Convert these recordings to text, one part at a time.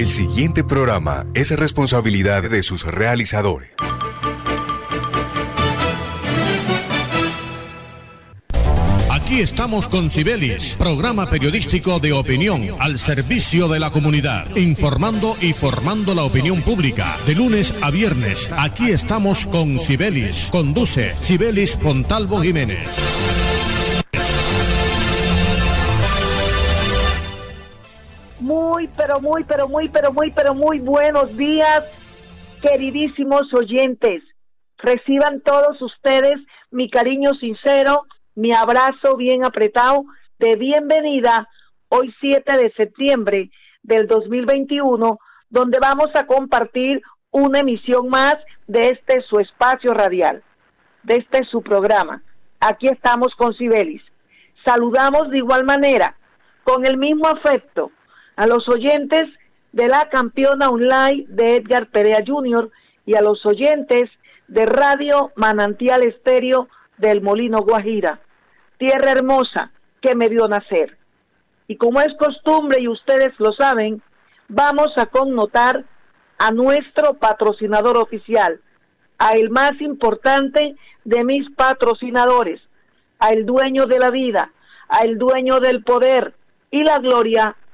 El siguiente programa es responsabilidad de sus realizadores. Aquí estamos con Cibelis, programa periodístico de opinión al servicio de la comunidad, informando y formando la opinión pública. De lunes a viernes, aquí estamos con Cibelis. Conduce Cibelis Pontalvo Jiménez. Pero muy, pero muy, pero muy, pero muy buenos días, queridísimos oyentes. Reciban todos ustedes mi cariño sincero mi abrazo bien apretado de bienvenida hoy 7 de septiembre del 2021, donde vamos a compartir una emisión más de este su espacio radial, de este su programa. Aquí estamos con Sibelis. Saludamos de igual manera, con el mismo afecto, a los oyentes de la campeona online de Edgar Perea Jr. y a los oyentes de Radio Manantial Estéreo del Molino Guajira tierra hermosa que me vio nacer. Y como es costumbre y ustedes lo saben, vamos a connotar a nuestro patrocinador oficial, a el más importante de mis patrocinadores, a el dueño de la vida, a el dueño del poder, y la gloria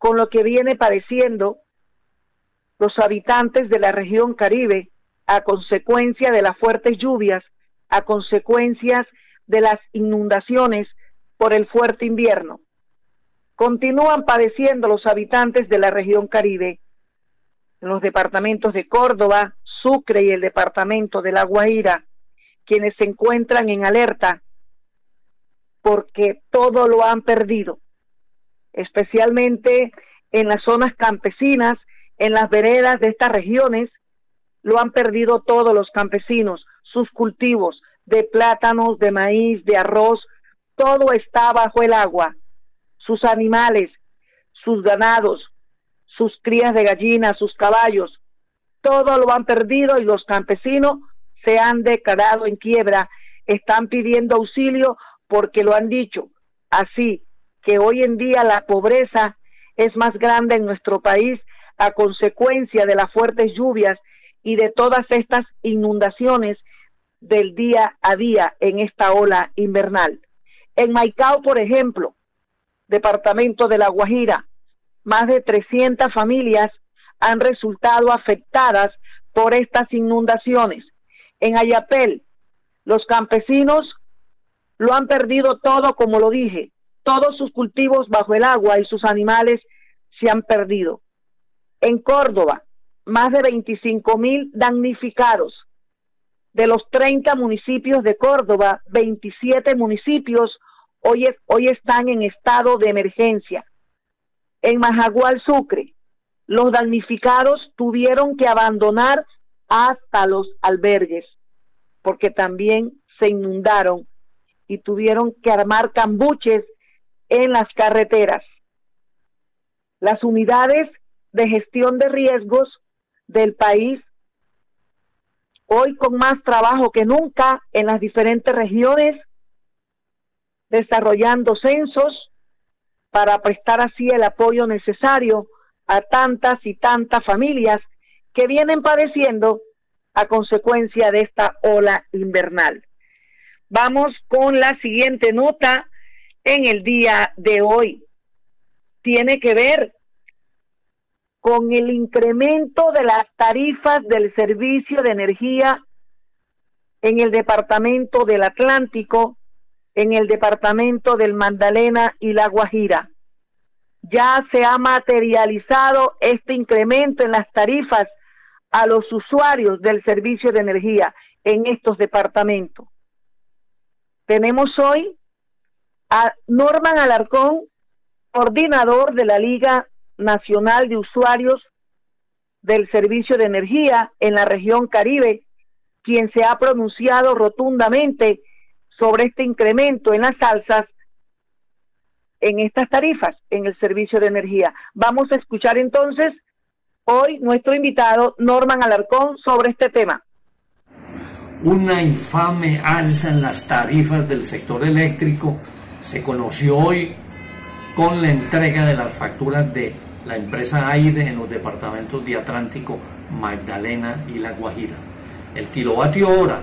con lo que viene padeciendo los habitantes de la región Caribe a consecuencia de las fuertes lluvias, a consecuencias de las inundaciones por el fuerte invierno. Continúan padeciendo los habitantes de la región Caribe en los departamentos de Córdoba, Sucre y el departamento de La Guaira, quienes se encuentran en alerta porque todo lo han perdido, especialmente en las zonas campesinas, en las veredas de estas regiones, lo han perdido todos los campesinos, sus cultivos de plátanos, de maíz, de arroz, todo está bajo el agua, sus animales, sus ganados, sus crías de gallinas, sus caballos, todo lo han perdido y los campesinos se han declarado en quiebra, están pidiendo auxilio porque lo han dicho. Así que hoy en día la pobreza es más grande en nuestro país a consecuencia de las fuertes lluvias y de todas estas inundaciones del día a día en esta ola invernal. En Maicao, por ejemplo, departamento de La Guajira, más de 300 familias han resultado afectadas por estas inundaciones. En Ayapel, los campesinos lo han perdido todo, como lo dije, todos sus cultivos bajo el agua y sus animales se han perdido. En Córdoba, más de 25 mil damnificados. De los 30 municipios de Córdoba, 27 municipios hoy, hoy están en estado de emergencia. En Majagual, Sucre, los damnificados tuvieron que abandonar hasta los albergues, porque también se inundaron y tuvieron que armar cambuches en las carreteras. Las unidades de gestión de riesgos del país, hoy con más trabajo que nunca en las diferentes regiones, desarrollando censos para prestar así el apoyo necesario a tantas y tantas familias que vienen padeciendo a consecuencia de esta ola invernal. Vamos con la siguiente nota en el día de hoy. Tiene que ver con el incremento de las tarifas del servicio de energía en el departamento del Atlántico, en el departamento del Magdalena y La Guajira ya se ha materializado este incremento en las tarifas a los usuarios del servicio de energía en estos departamentos. Tenemos hoy a Norman Alarcón, coordinador de la Liga Nacional de Usuarios del servicio de energía en la región Caribe, quien se ha pronunciado rotundamente sobre este incremento en las alzas en estas tarifas en el servicio de energía. Vamos a escuchar entonces hoy nuestro invitado Norman Alarcón sobre este tema. Una infame alza en las tarifas del sector eléctrico se conoció hoy con la entrega de las facturas de la empresa Aire en los departamentos de Atlántico, Magdalena y La Guajira. El kilovatio hora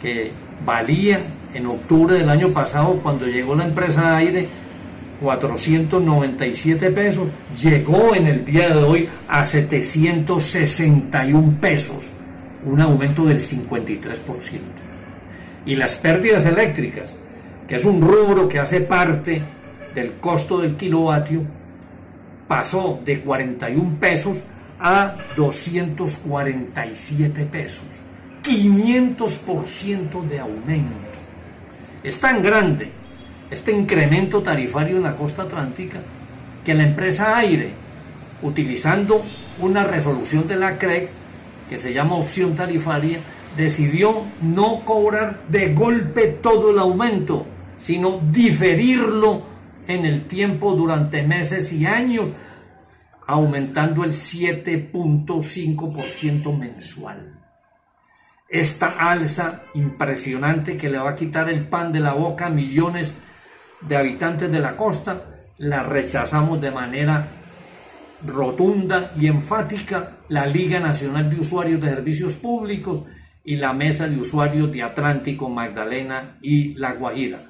que valía en octubre del año pasado cuando llegó la empresa Aire 497 pesos, llegó en el día de hoy a 761 pesos, un aumento del 53%. Y las pérdidas eléctricas, que es un rubro que hace parte del costo del kilovatio, pasó de 41 pesos a 247 pesos. 500% de aumento. Es tan grande este incremento tarifario en la costa atlántica que la empresa Aire, utilizando una resolución de la CREC que se llama opción tarifaria, decidió no cobrar de golpe todo el aumento, sino diferirlo en el tiempo durante meses y años, aumentando el 7.5% mensual. Esta alza impresionante que le va a quitar el pan de la boca a millones de habitantes de la costa, la rechazamos de manera rotunda y enfática la Liga Nacional de Usuarios de Servicios Públicos y la Mesa de Usuarios de Atlántico, Magdalena y La Guajira.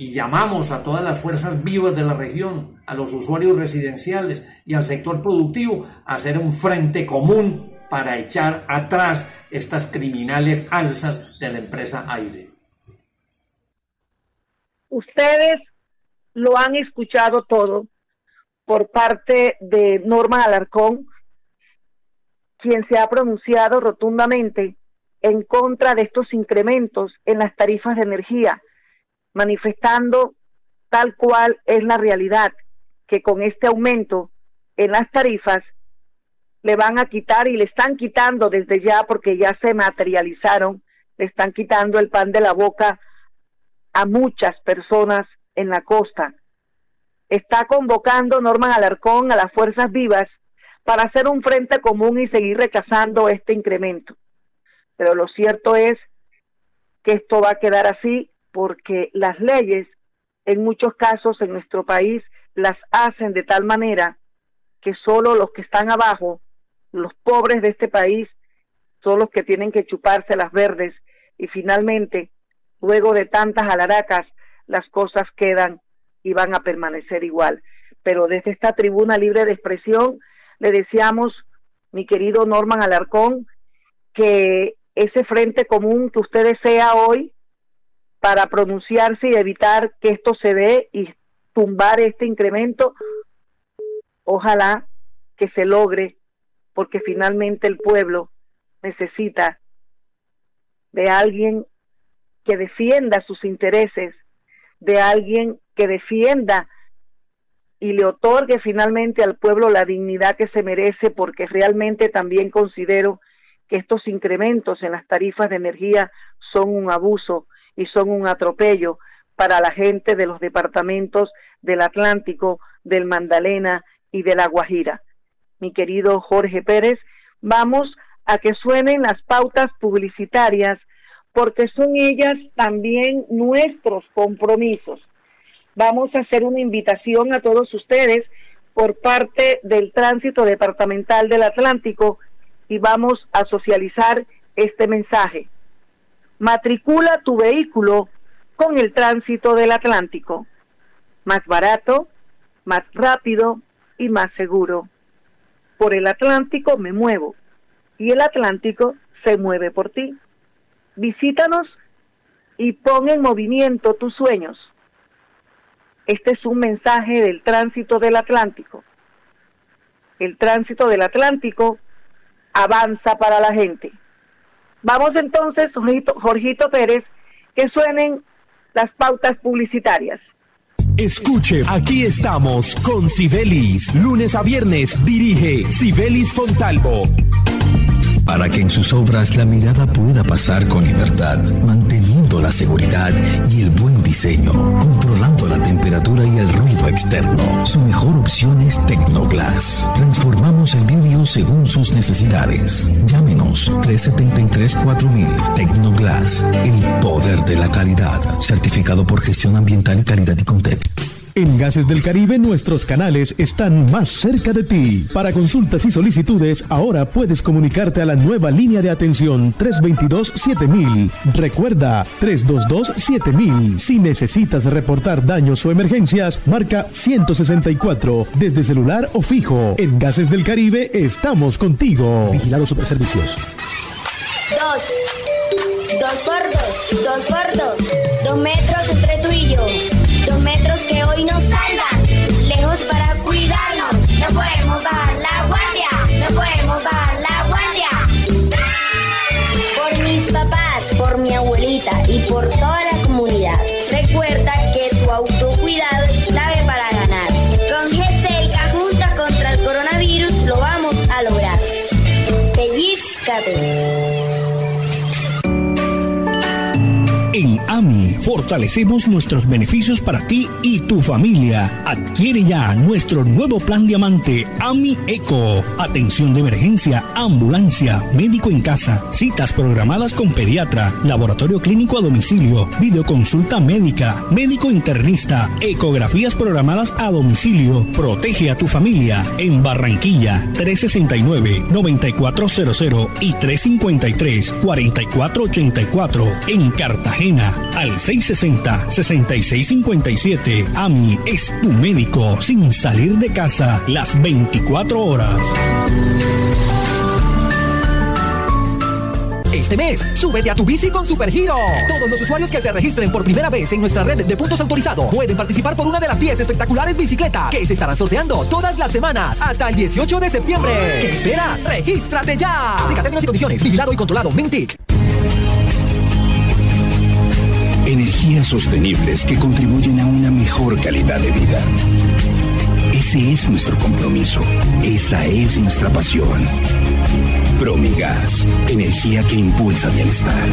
Y llamamos a todas las fuerzas vivas de la región, a los usuarios residenciales y al sector productivo a hacer un frente común para echar atrás estas criminales alzas de la empresa Aire. Ustedes lo han escuchado todo por parte de Norma Alarcón, quien se ha pronunciado rotundamente en contra de estos incrementos en las tarifas de energía, manifestando tal cual es la realidad, que con este aumento en las tarifas le van a quitar y le están quitando desde ya porque ya se materializaron, le están quitando el pan de la boca a muchas personas en la costa. Está convocando Norman Alarcón a las fuerzas vivas para hacer un frente común y seguir rechazando este incremento. Pero lo cierto es que esto va a quedar así porque las leyes en muchos casos en nuestro país las hacen de tal manera que solo los que están abajo, los pobres de este país, son los que tienen que chuparse las verdes y finalmente luego de tantas alaracas, las cosas quedan y van a permanecer igual. Pero desde esta tribuna libre de expresión le deseamos, mi querido Norman Alarcón, que ese frente común que usted desea hoy para pronunciarse y evitar que esto se dé y tumbar este incremento, ojalá que se logre, porque finalmente el pueblo necesita de alguien que defienda sus intereses, de alguien que defienda y le otorgue finalmente al pueblo la dignidad que se merece, porque realmente también considero que estos incrementos en las tarifas de energía son un abuso y son un atropello para la gente de los departamentos del Atlántico, del Mandalena y de La Guajira. Mi querido Jorge Pérez, vamos a que suenen las pautas publicitarias porque son ellas también nuestros compromisos. Vamos a hacer una invitación a todos ustedes por parte del Tránsito Departamental del Atlántico y vamos a socializar este mensaje. Matricula tu vehículo con el Tránsito del Atlántico. Más barato, más rápido y más seguro. Por el Atlántico me muevo y el Atlántico se mueve por ti. Visítanos y pon en movimiento tus sueños. Este es un mensaje del tránsito del Atlántico. El tránsito del Atlántico avanza para la gente. Vamos entonces, Jorgito, Pérez, que suenen las pautas publicitarias. Escuche, aquí estamos con Sibelis. Lunes a viernes dirige Sibelis Fontalvo para que en sus obras la mirada pueda pasar con libertad, manteniendo la seguridad y el buen diseño, controlando la temperatura y el ruido externo. Su mejor opción es Tecnoglass. Transformamos el vidrio según sus necesidades. Llámenos 373-4000 Tecnoglass, el poder de la calidad, certificado por gestión ambiental y calidad y Contec. En Gases del Caribe nuestros canales están más cerca de ti. Para consultas y solicitudes, ahora puedes comunicarte a la nueva línea de atención 322-7000. Recuerda, 322-7000. Si necesitas reportar daños o emergencias, marca 164 desde celular o fijo. En Gases del Caribe estamos contigo. Vigilado Superservicios. Dos. Dos por dos. Dos por dos. Dos metros entre tú y yo que hoy nos salvan. Lejos para cuidarnos. No podemos bajar la guardia. No podemos bajar la guardia. Por mis papás, por mi abuelita y por toda la fortalecemos nuestros beneficios para ti y tu familia. Adquiere ya nuestro nuevo plan diamante AMI Eco. Atención de emergencia, ambulancia, médico en casa, citas programadas con pediatra, laboratorio clínico a domicilio, videoconsulta médica, médico internista, ecografías programadas a domicilio. Protege a tu familia en Barranquilla 369-9400 y 353-4484 en Cartagena al 660-6657. AMI es tu médico sin salir de casa las 24 horas. Este mes, súbete a tu bici con Supergiro. Todos los usuarios que se registren por primera vez en nuestra red de puntos autorizados pueden participar por una de las 10 espectaculares bicicletas que se estarán sorteando todas las semanas hasta el 18 de septiembre. ¿Qué esperas? ¡Regístrate ya! Aplica términos y condiciones. Vigilado y controlado. Mintic. Sostenibles que contribuyen a una mejor calidad de vida. Ese es nuestro compromiso. Esa es nuestra pasión. Promigas, energía que impulsa bienestar.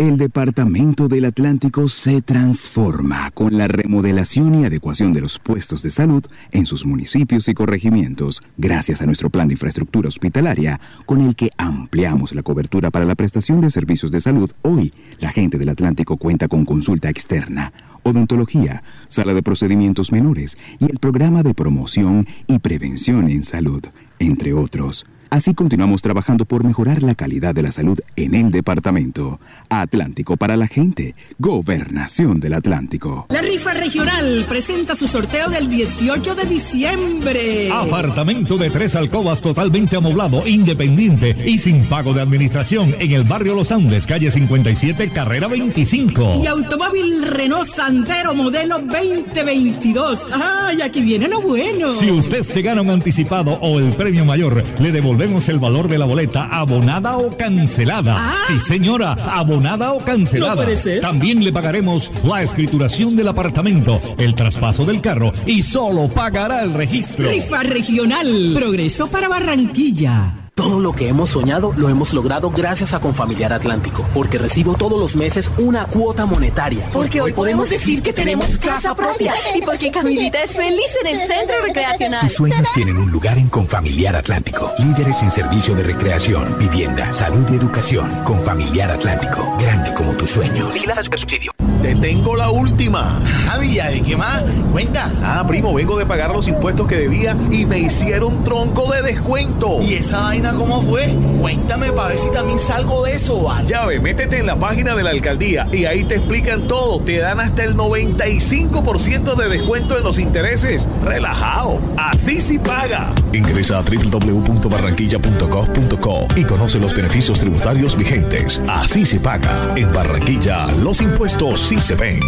El Departamento del Atlántico se transforma con la remodelación y adecuación de los puestos de salud en sus municipios y corregimientos, gracias a nuestro plan de infraestructura hospitalaria, con el que ampliamos la cobertura para la prestación de servicios de salud. Hoy, la gente del Atlántico cuenta con consulta externa, odontología, sala de procedimientos menores y el programa de promoción y prevención en salud, entre otros. Así continuamos trabajando por mejorar la calidad de la salud en el departamento. Atlántico para la gente. Gobernación del Atlántico. La rifa regional presenta su sorteo del 18 de diciembre. Apartamento de tres alcobas totalmente amoblado, independiente y sin pago de administración en el barrio Los Andes, calle 57, carrera 25. Y automóvil Renault Santero modelo 2022. ¡Ay, aquí viene lo bueno! Si usted se gana un anticipado o el premio mayor, le devolvemos Vemos el valor de la boleta abonada o cancelada. Ah. Sí, señora, abonada o cancelada. No puede ser. También le pagaremos la escrituración del apartamento, el traspaso del carro y solo pagará el registro. Rifa regional. Progreso para Barranquilla. Todo lo que hemos soñado lo hemos logrado gracias a Confamiliar Atlántico, porque recibo todos los meses una cuota monetaria. Porque hoy podemos decir que tenemos casa propia y porque Camilita es feliz en el centro recreacional. Tus sueños tienen un lugar en Confamiliar Atlántico. Líderes en servicio de recreación, vivienda, salud y educación. Confamiliar Atlántico, grande como tus sueños. Subsidio. Te tengo la última. Ah, Villa, ¿de qué más? Cuenta. Ah, primo, vengo de pagar los impuestos que debía y me hicieron tronco de descuento. ¿Y esa vaina cómo fue? Cuéntame para ver si también salgo de eso, ¿vale? Ya ve, métete en la página de la alcaldía y ahí te explican todo. Te dan hasta el 95% de descuento en los intereses. Relajado. Así sí paga. Ingresa a www.barranquilla.gov.co y conoce los beneficios tributarios vigentes. Así se paga. En Barranquilla, los impuestos se ven.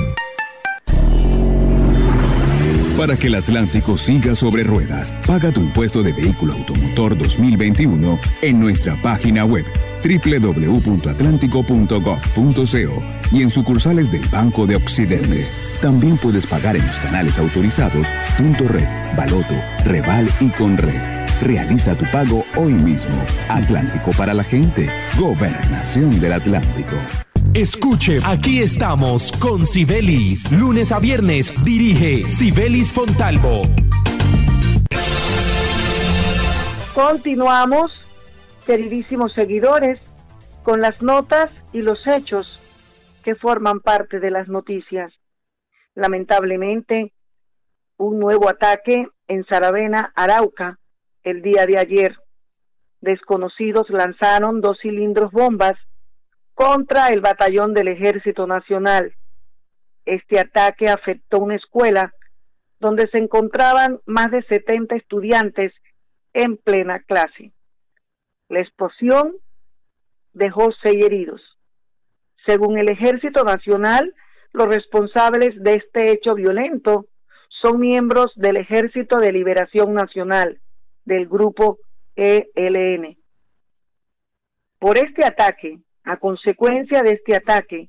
Para que el Atlántico siga sobre ruedas, paga tu impuesto de vehículo automotor 2021 en nuestra página web www.atlántico.gov.co y en sucursales del Banco de Occidente. También puedes pagar en los canales autorizados Punto Red, Baloto, Reval y Conred. Realiza tu pago hoy mismo. Atlántico para la gente. Gobernación del Atlántico. Escuche, aquí estamos con Sibelis. Lunes a viernes dirige Sibelis Fontalvo. Continuamos, queridísimos seguidores, con las notas y los hechos que forman parte de las noticias. Lamentablemente, un nuevo ataque en Saravena, Arauca, el día de ayer. Desconocidos lanzaron dos cilindros bombas contra el batallón del Ejército Nacional. Este ataque afectó una escuela donde se encontraban más de 70 estudiantes en plena clase. La explosión dejó seis heridos. Según el Ejército Nacional, los responsables de este hecho violento son miembros del Ejército de Liberación Nacional, del grupo ELN. Por este ataque, a consecuencia de este ataque,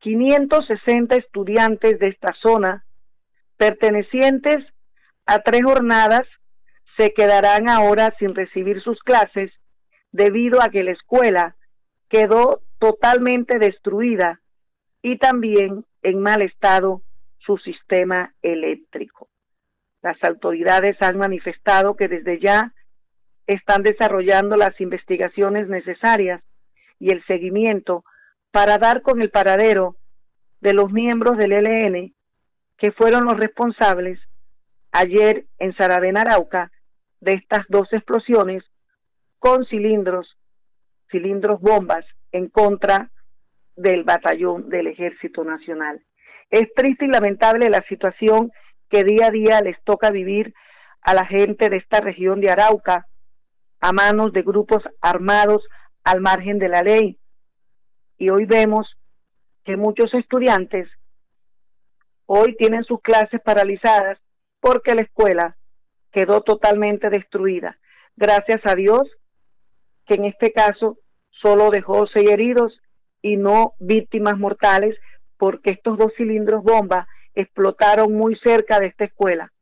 560 estudiantes de esta zona, pertenecientes a tres jornadas, se quedarán ahora sin recibir sus clases debido a que la escuela quedó totalmente destruida y también en mal estado su sistema eléctrico. Las autoridades han manifestado que desde ya están desarrollando las investigaciones necesarias y el seguimiento para dar con el paradero de los miembros del ELN que fueron los responsables ayer en Saravena, Arauca, de estas dos explosiones con cilindros, cilindros bombas en contra del batallón del Ejército Nacional. Es triste y lamentable la situación que día a día les toca vivir a la gente de esta región de Arauca a manos de grupos armados al margen de la ley. Y hoy vemos que muchos estudiantes hoy tienen sus clases paralizadas porque la escuela quedó totalmente destruida. Gracias a Dios que en este caso solo dejó seis heridos y no víctimas mortales porque estos dos cilindros bomba explotaron muy cerca de esta escuela.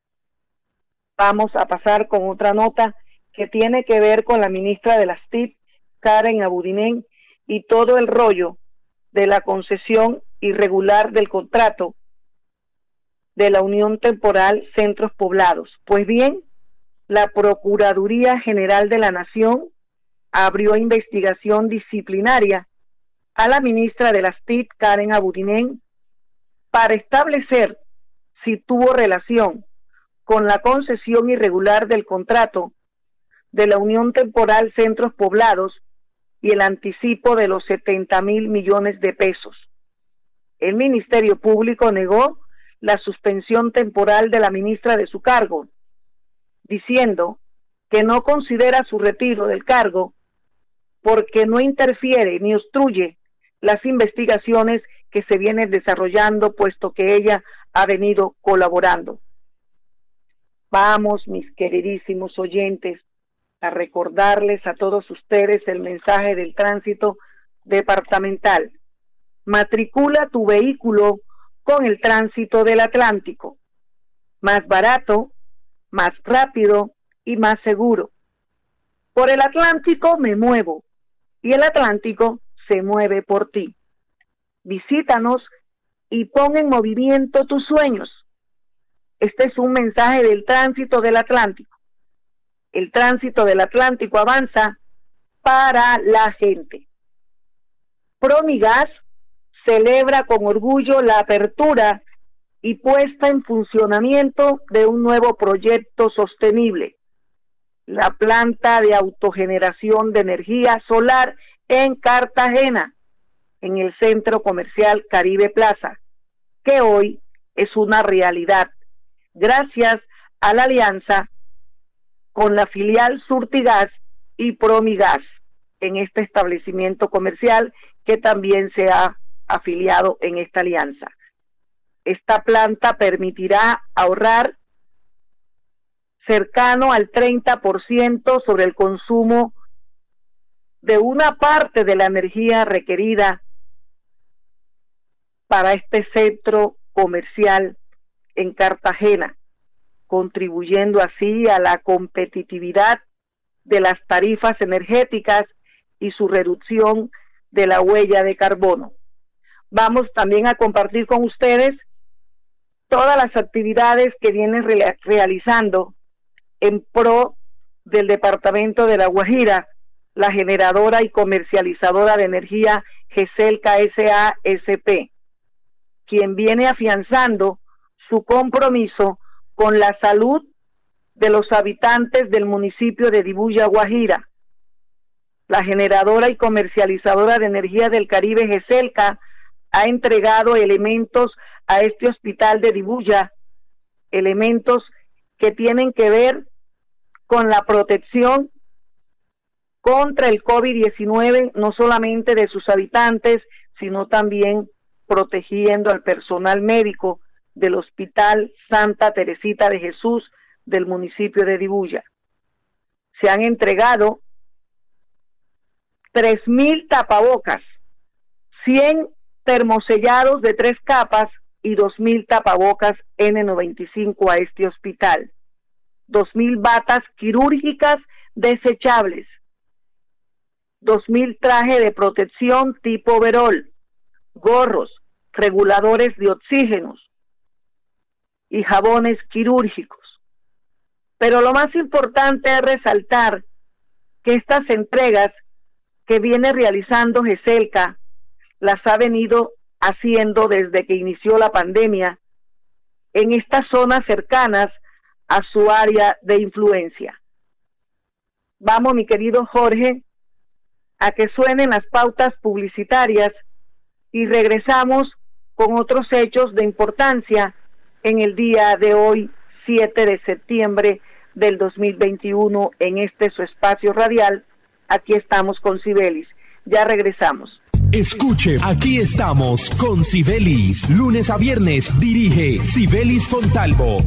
Vamos a pasar con otra nota que tiene que ver con la ministra de las TIP, Karen Abudinen, y todo el rollo de la concesión irregular del contrato de la Unión Temporal Centros Poblados. Pues bien, la Procuraduría General de la Nación abrió investigación disciplinaria a la ministra de las TIC, Karen Abudinen, para establecer si tuvo relación con la concesión irregular del contrato de la Unión Temporal Centros Poblados y el anticipo de los 70 mil millones de pesos. El Ministerio Público negó la suspensión temporal de la ministra de su cargo, diciendo que no considera su retiro del cargo porque no interfiere ni obstruye las investigaciones que se vienen desarrollando, puesto que ella ha venido colaborando. Vamos, mis queridísimos oyentes, a recordarles a todos ustedes el mensaje del tránsito departamental. Matricula tu vehículo con el tránsito del Atlántico. Más barato, más rápido y más seguro. Por el Atlántico me muevo y el Atlántico se mueve por ti. Visítanos y pon en movimiento tus sueños. Este es un mensaje del tránsito del Atlántico. El tránsito del Atlántico avanza para la gente. Promigas celebra con orgullo la apertura y puesta en funcionamiento de un nuevo proyecto sostenible, la planta de autogeneración de energía solar en Cartagena, en el centro comercial Caribe Plaza, que hoy es una realidad gracias a la alianza con la filial Surtigas y Promigas en este establecimiento comercial que también se ha afiliado en esta alianza. Esta planta permitirá ahorrar cercano al 30% sobre el consumo de una parte de la energía requerida para este centro comercial en Cartagena, contribuyendo así a la competitividad de las tarifas energéticas y su reducción de la huella de carbono. Vamos también a compartir con ustedes todas las actividades que vienen realizando en pro del Departamento de La Guajira, la generadora y comercializadora de energía SASP, quien viene afianzando su compromiso con la salud de los habitantes del municipio de Dibuya, Guajira. La generadora y comercializadora de energía del Caribe, GESELCA, ha entregado elementos a este hospital de Dibuya, elementos que tienen que ver con la protección contra el COVID-19, no solamente de sus habitantes, sino también protegiendo al personal médico del Hospital Santa Teresita de Jesús del municipio de Dibuya. Se han entregado 3.000 tapabocas, 100 termosellados de tres capas y 2.000 tapabocas N95 a este hospital, 2.000 batas quirúrgicas desechables, 2.000 trajes de protección tipo verol, gorros, reguladores de oxígenos y jabones quirúrgicos. Pero lo más importante es resaltar que estas entregas que viene realizando GESELCA las ha venido haciendo desde que inició la pandemia en estas zonas cercanas a su área de influencia. Vamos, mi querido Jorge, a que suenen las pautas publicitarias y regresamos con otros hechos de importancia en el día de hoy, 7 de septiembre del 2021, en este su espacio radial. Aquí estamos con Cibelis. Ya regresamos. Escuche, aquí estamos con Sibelis. Lunes a viernes dirige Sibelis Fontalvo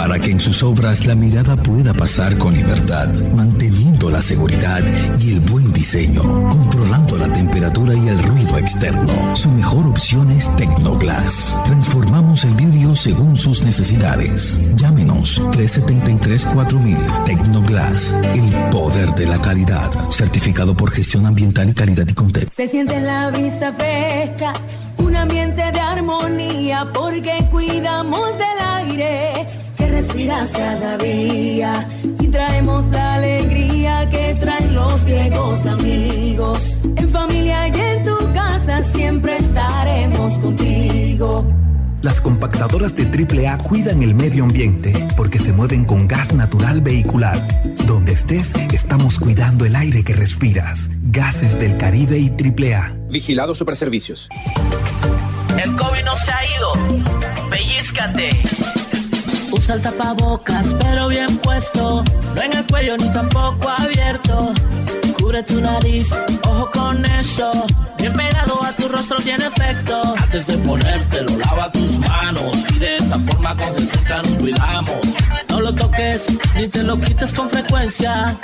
para que en sus obras la mirada pueda pasar con libertad, manteniendo la seguridad y el buen diseño, controlando la temperatura y el ruido externo. Su mejor opción es Tecnoglass. Transformamos el vidrio según sus necesidades. Llámenos 373-4000 Tecnoglass, el poder de la calidad, certificado por gestión ambiental y calidad y contexto. Se siente la vista fresca, un ambiente de armonía, porque cuidamos del aire respiras cada día y traemos la alegría que traen los viejos amigos. En familia y en tu casa siempre estaremos contigo. Las compactadoras de AAA cuidan el medio ambiente porque se mueven con gas natural vehicular. Donde estés, estamos cuidando el aire que respiras. Gases del Caribe y AAA. Vigilado Superservicios. El COVID no se ha ido. Pellizcate Usa el tapabocas, pero bien puesto. No en el cuello ni tampoco abierto. Cubre tu nariz, ojo con eso. Bien pegado a tu rostro tiene efecto. Antes de ponértelo, lava tus manos. Y de esa forma con cerca nos cuidamos. No lo toques ni te lo quites con frecuencia.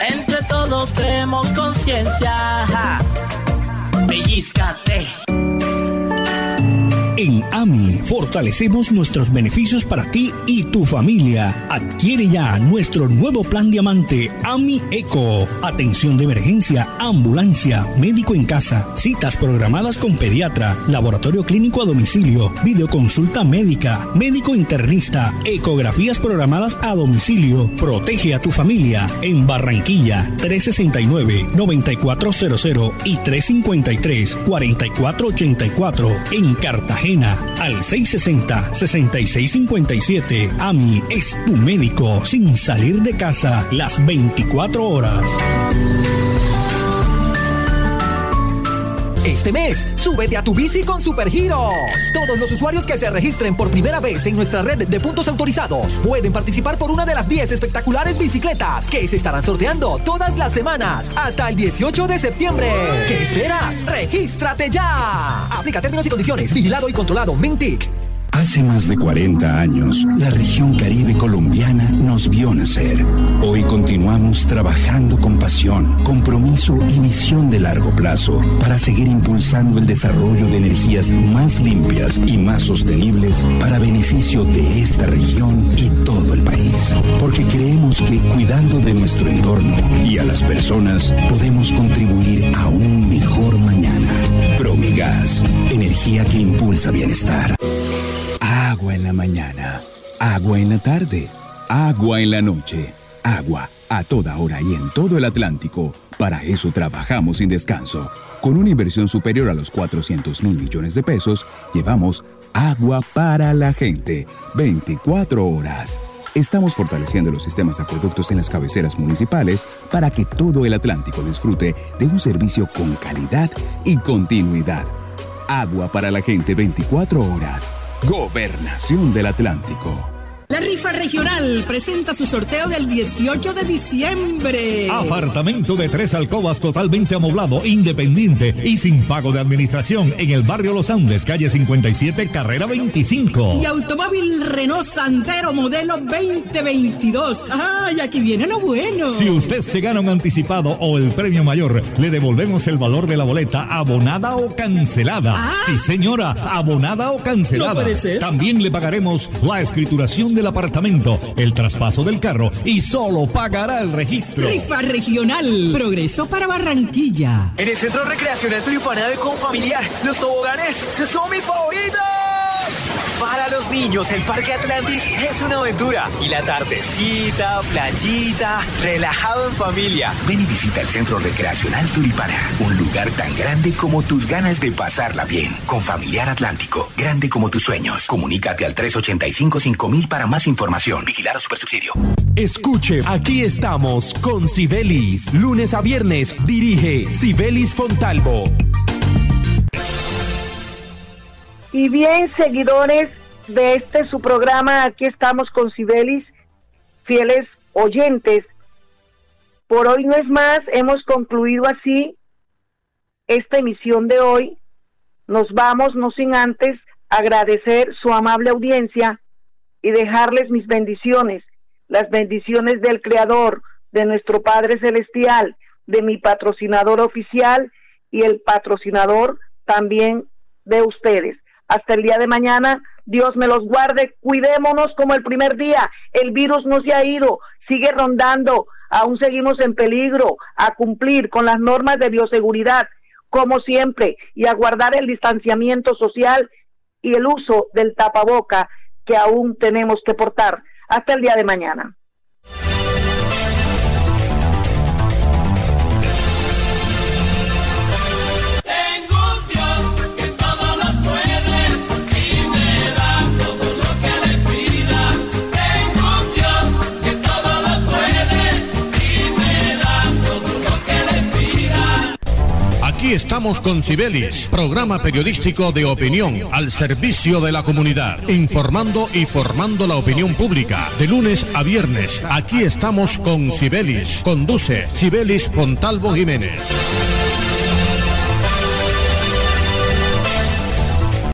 Entre todos creemos conciencia. Pellizcate. En AMI fortalecemos nuestros beneficios para ti y tu familia. Adquiere ya nuestro nuevo plan diamante AMI Eco. Atención de emergencia, ambulancia, médico en casa, citas programadas con pediatra, laboratorio clínico a domicilio, videoconsulta médica, médico internista, ecografías programadas a domicilio. Protege a tu familia en Barranquilla 369-9400 y 353-4484 en Cartagena al 660-6657. AMI es tu médico sin salir de casa las 24 horas. Este mes, súbete a tu bici con Supergiros. Todos los usuarios que se registren por primera vez en nuestra red de puntos autorizados pueden participar por una de las 10 espectaculares bicicletas que se estarán sorteando todas las semanas hasta el 18 de septiembre. ¿Qué esperas? ¡Regístrate ya! Aplica términos y condiciones. Vigilado y controlado. Mintic. Hace más de 40 años, la región caribe colombiana nos vio nacer. Hoy continuamos trabajando con pasión, compromiso y visión de largo plazo para seguir impulsando el desarrollo de energías más limpias y más sostenibles para beneficio de esta región y todo el país. Porque creemos que cuidando de nuestro entorno y a las personas podemos contribuir a un mejor mañana. Promigas, energía que impulsa bienestar. Agua en la mañana, agua en la tarde, agua en la noche, agua a toda hora y en todo el Atlántico. Para eso trabajamos sin descanso. Con una inversión superior a los 400 mil millones de pesos, llevamos agua para la gente. 24 horas. Estamos fortaleciendo los sistemas de acueductos en las cabeceras municipales para que todo el Atlántico disfrute de un servicio con calidad y continuidad. Agua para la gente 24 horas. Gobernación del Atlántico. La rifa regional presenta su sorteo del 18 de diciembre. Apartamento de tres alcobas totalmente amoblado, independiente y sin pago de administración en el barrio Los Andes, calle 57, carrera 25. Y automóvil Renault Santero modelo 2022. ¡Ay, aquí viene lo bueno! Si usted se gana un anticipado o el premio mayor, le devolvemos el valor de la boleta abonada o cancelada. Sí, señora, abonada o cancelada. No puede ser. También le pagaremos la escrituración del apartamento, el traspaso del carro y solo pagará el registro. Rifa regional. Progreso para Barranquilla. En el Centro Recreacional Turipana de Confamiliar, los toboganes son mis favoritos. Para los niños, el Parque Atlantis es una aventura. Y la tardecita, playita, relajado en familia. Ven y visita el Centro Recreacional Turipana, un lugar tan grande como tus ganas de pasarla bien. Con Familiar Atlántico, grande como tus sueños. Comunícate al 385-5000 para más información. Vigilar a Supersubsidio. Escuche, aquí estamos con Sibelis. Lunes a viernes dirige Sibelis Fontalvo. Y bien, seguidores de este su programa, aquí estamos con Sibelis, fieles oyentes. Por hoy no es más, hemos concluido así esta emisión de hoy. Nos vamos, no sin antes agradecer su amable audiencia y dejarles mis bendiciones, las bendiciones del Creador, de nuestro Padre Celestial, de mi patrocinador oficial y el patrocinador también de ustedes. Hasta el día de mañana, Dios me los guarde, cuidémonos como el primer día, el virus no se ha ido, sigue rondando, aún seguimos en peligro, a cumplir con las normas de bioseguridad, como siempre, y a guardar el distanciamiento social y el uso del tapaboca que aún tenemos que portar. Hasta el día de mañana. Aquí estamos con Sibelis, programa periodístico de opinión al servicio de la comunidad, informando y formando la opinión pública. De lunes a viernes, aquí estamos con Sibelis. Conduce Sibelis Fontalvo Jiménez.